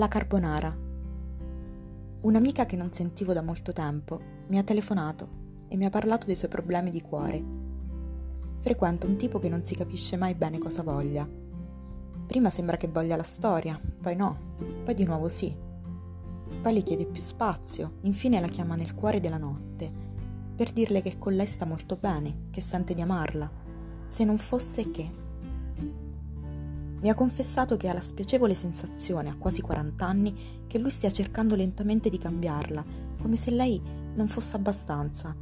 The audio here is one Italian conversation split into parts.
La carbonara. Un'amica che non sentivo da molto tempo mi ha telefonato e mi ha parlato dei suoi problemi di cuore. Frequento un tipo che non si capisce mai bene cosa voglia. Prima sembra che voglia la storia, poi no, poi di nuovo sì. Poi le chiede più spazio, infine la chiama nel cuore della notte, per dirle che con lei sta molto bene, che sente di amarla, se non fosse che mi ha confessato che ha la spiacevole sensazione, a quasi 40 anni, che lui stia cercando lentamente di cambiarla, come se lei non fosse abbastanza,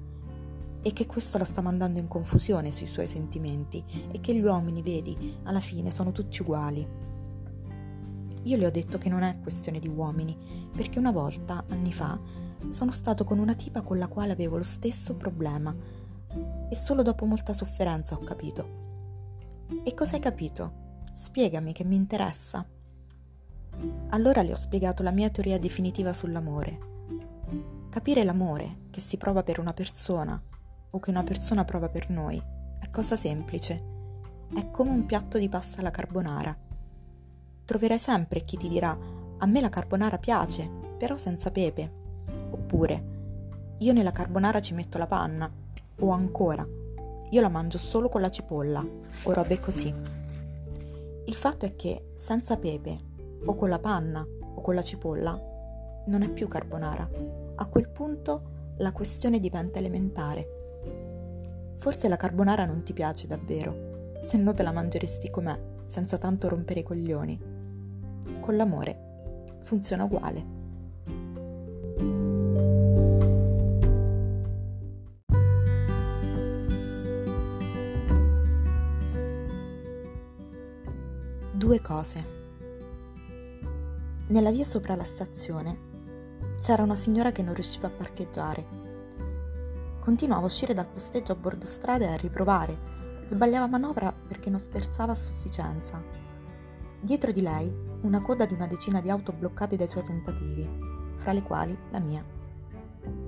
e che questo la sta mandando in confusione sui suoi sentimenti, e che gli uomini, vedi, alla fine sono tutti uguali. Io le ho detto che non è questione di uomini, perché una volta, anni fa, sono stato con una tipa con la quale avevo lo stesso problema, e solo dopo molta sofferenza ho capito. E cosa hai capito? Spiegami che mi interessa. Allora le ho spiegato la mia teoria definitiva sull'amore. Capire l'amore che si prova per una persona o che una persona prova per noi è cosa semplice. È come un piatto di pasta alla carbonara. Troverai sempre chi ti dirà a me la carbonara piace, però senza pepe. Oppure io nella carbonara ci metto la panna. O ancora io la mangio solo con la cipolla o robe così. Il fatto è che senza pepe, o con la panna, o con la cipolla, non è più carbonara. A quel punto la questione diventa elementare. Forse la carbonara non ti piace davvero, se no te la mangeresti com'è, senza tanto rompere i coglioni. Con l'amore funziona uguale. Cose. Nella via sopra la stazione c'era una signora che non riusciva a parcheggiare. Continuava a uscire dal posteggio a bordo strada e a riprovare. Sbagliava manovra perché non sterzava a sufficienza. Dietro di lei una coda di una decina di auto bloccate dai suoi tentativi, fra le quali la mia.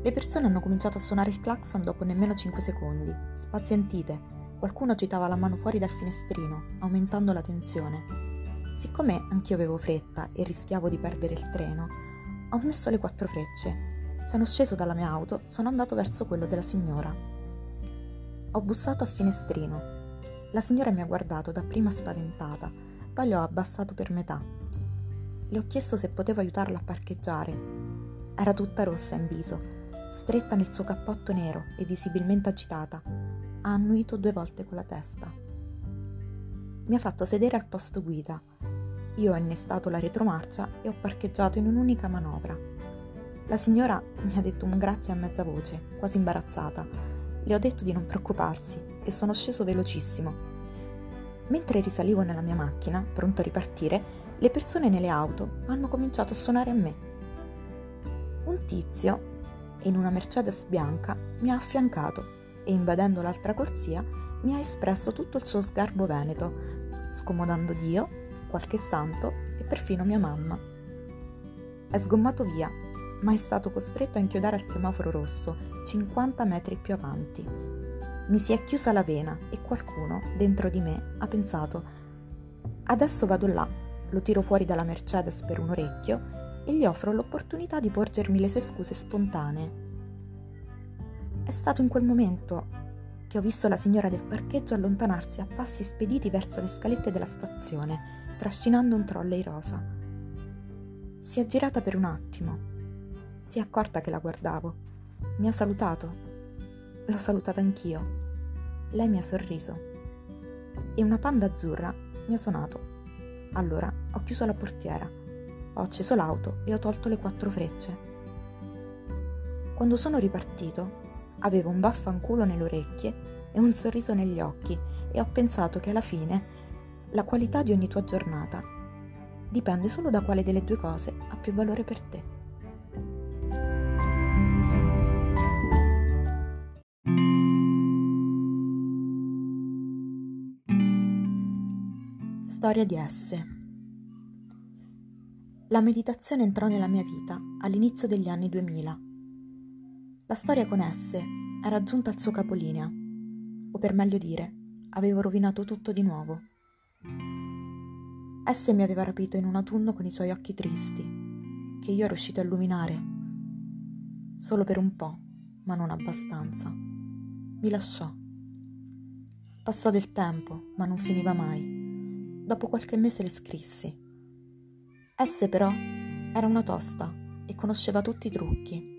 Le persone hanno cominciato a suonare il clacson dopo nemmeno 5 secondi, spazientite Qualcuno agitava la mano fuori dal finestrino, aumentando la tensione. Siccome anch'io avevo fretta e rischiavo di perdere il treno, ho messo le quattro frecce. Sono sceso dalla mia auto, sono andato verso quello della signora. Ho bussato al finestrino. La signora mi ha guardato dapprima spaventata, poi le ho abbassato per metà. Le ho chiesto se potevo aiutarla a parcheggiare. Era tutta rossa in viso, stretta nel suo cappotto nero e visibilmente agitata ha annuito due volte con la testa. Mi ha fatto sedere al posto guida. Io ho innestato la retromarcia e ho parcheggiato in un'unica manovra. La signora mi ha detto un grazie a mezza voce, quasi imbarazzata. Le ho detto di non preoccuparsi e sono sceso velocissimo. Mentre risalivo nella mia macchina, pronto a ripartire, le persone nelle auto hanno cominciato a suonare a me. Un tizio, in una Mercedes bianca, mi ha affiancato e invadendo l'altra corsia mi ha espresso tutto il suo sgarbo veneto, scomodando Dio, qualche santo e perfino mia mamma. È sgommato via, ma è stato costretto a inchiodare al semaforo rosso, 50 metri più avanti. Mi si è chiusa la vena e qualcuno, dentro di me, ha pensato Adesso vado là, lo tiro fuori dalla Mercedes per un orecchio e gli offro l'opportunità di porgermi le sue scuse spontanee. È stato in quel momento che ho visto la signora del parcheggio allontanarsi a passi spediti verso le scalette della stazione, trascinando un trolley rosa. Si è girata per un attimo. Si è accorta che la guardavo. Mi ha salutato. L'ho salutata anch'io. Lei mi ha sorriso. E una panda azzurra mi ha suonato. Allora ho chiuso la portiera, ho acceso l'auto e ho tolto le quattro frecce. Quando sono ripartito, Avevo un vaffanculo nelle orecchie e un sorriso negli occhi e ho pensato che alla fine la qualità di ogni tua giornata dipende solo da quale delle due cose ha più valore per te. Storia di esse. La meditazione entrò nella mia vita all'inizio degli anni 2000 la storia con esse era giunta al suo capolinea, o per meglio dire, avevo rovinato tutto di nuovo. Esse mi aveva rapito in un autunno con i suoi occhi tristi, che io ero riuscito a illuminare. Solo per un po', ma non abbastanza. Mi lasciò. Passò del tempo, ma non finiva mai. Dopo qualche mese le scrissi. Esse però era una tosta e conosceva tutti i trucchi.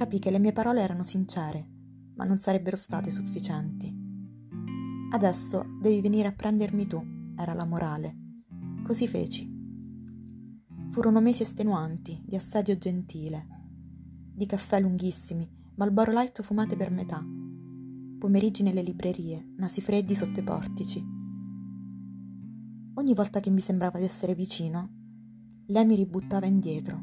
Capì che le mie parole erano sincere, ma non sarebbero state sufficienti. Adesso devi venire a prendermi tu, era la morale. Così feci. Furono mesi estenuanti, di assedio gentile, di caffè lunghissimi, Malboro Light fumate per metà, pomeriggi nelle librerie, nasi freddi sotto i portici. Ogni volta che mi sembrava di essere vicino, lei mi ributtava indietro,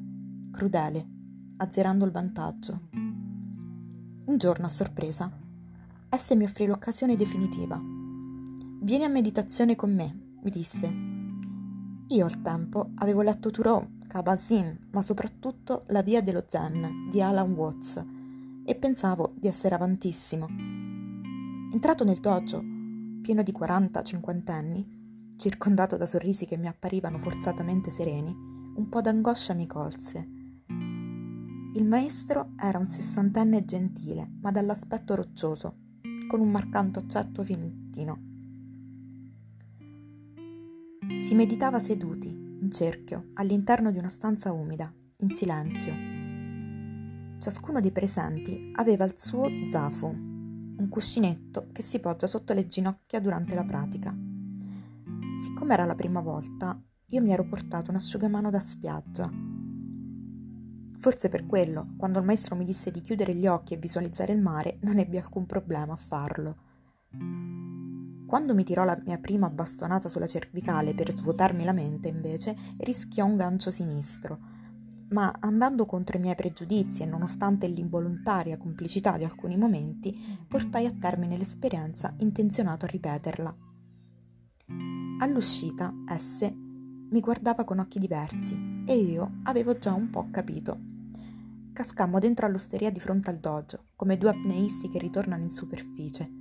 crudele, azzerando il vantaggio. Un giorno, a sorpresa, esse mi offrì l'occasione definitiva. Vieni a meditazione con me, mi disse io al tempo avevo letto Thoreau, Kabat-Zinn, ma soprattutto La via dello Zen di Alan Watts e pensavo di essere avantissimo. Entrato nel dojo, pieno di 40-50 anni, circondato da sorrisi che mi apparivano forzatamente sereni, un po' d'angoscia mi colse. Il maestro era un sessantenne gentile, ma dall'aspetto roccioso, con un marcanto accetto finettino. Si meditava seduti, in cerchio, all'interno di una stanza umida, in silenzio. Ciascuno dei presenti aveva il suo zafu, un cuscinetto che si poggia sotto le ginocchia durante la pratica. Siccome era la prima volta, io mi ero portato un asciugamano da spiaggia. Forse per quello, quando il maestro mi disse di chiudere gli occhi e visualizzare il mare, non ebbi alcun problema a farlo. Quando mi tirò la mia prima bastonata sulla cervicale per svuotarmi la mente, invece, rischiò un gancio sinistro. Ma andando contro i miei pregiudizi e nonostante l'involontaria complicità di alcuni momenti, portai a termine l'esperienza intenzionato a ripeterla. All'uscita, esse mi guardava con occhi diversi e io avevo già un po' capito. Cascammo dentro all'osteria di fronte al dojo, come due apneisti che ritornano in superficie.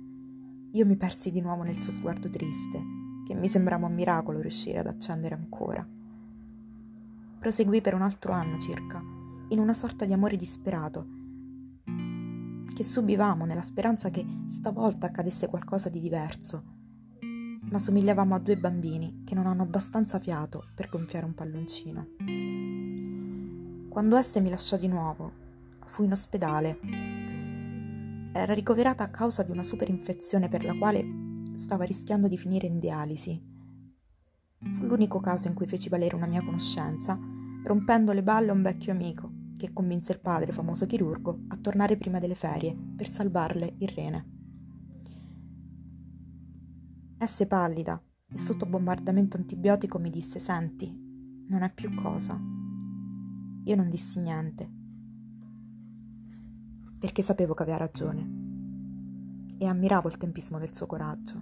Io mi persi di nuovo nel suo sguardo triste, che mi sembrava un miracolo riuscire ad accendere ancora. Proseguì per un altro anno circa, in una sorta di amore disperato, che subivamo nella speranza che stavolta accadesse qualcosa di diverso, ma somigliavamo a due bambini che non hanno abbastanza fiato per gonfiare un palloncino. Quando esse mi lasciò di nuovo, fu in ospedale era ricoverata a causa di una superinfezione per la quale stava rischiando di finire in dialisi. Fu l'unico caso in cui feci valere una mia conoscenza, rompendo le balle a un vecchio amico che convinse il padre, famoso chirurgo, a tornare prima delle ferie per salvarle il rene. Esse pallida e sotto bombardamento antibiotico mi disse: Senti, non è più cosa. Io non dissi niente perché sapevo che aveva ragione e ammiravo il tempismo del suo coraggio.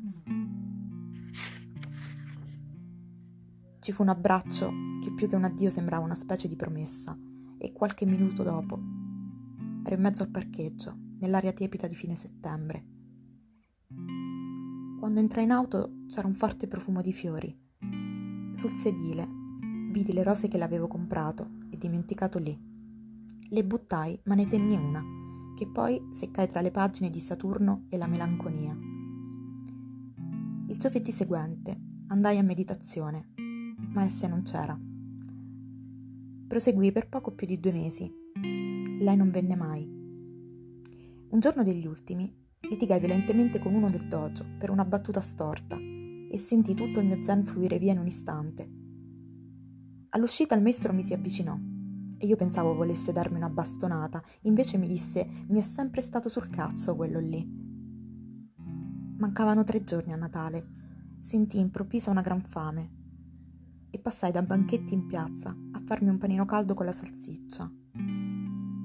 Ci fu un abbraccio che più che un addio sembrava una specie di promessa e qualche minuto dopo ero in mezzo al parcheggio, nell'aria tiepida di fine settembre. Quando entrai in auto c'era un forte profumo di fiori. Sul sedile vidi le rose che l'avevo comprato e dimenticato lì. Le buttai, ma ne tenni una che poi seccai tra le pagine di Saturno e la melanconia. Il giovedì seguente andai a meditazione, ma essa non c'era. Proseguì per poco più di due mesi. Lei non venne mai. Un giorno degli ultimi litigai violentemente con uno del dojo per una battuta storta e sentì tutto il mio zen fluire via in un istante. All'uscita il maestro mi si avvicinò e io pensavo volesse darmi una bastonata, invece mi disse mi è sempre stato sul cazzo quello lì. Mancavano tre giorni a Natale. Sentii improvvisa una gran fame e passai da banchetti in piazza a farmi un panino caldo con la salsiccia.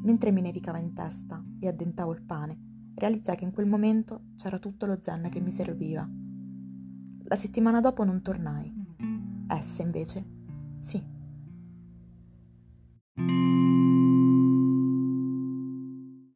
Mentre mi nevicava in testa e addentavo il pane, realizzai che in quel momento c'era tutto lo zen che mi serviva. La settimana dopo non tornai. Esse invece, sì,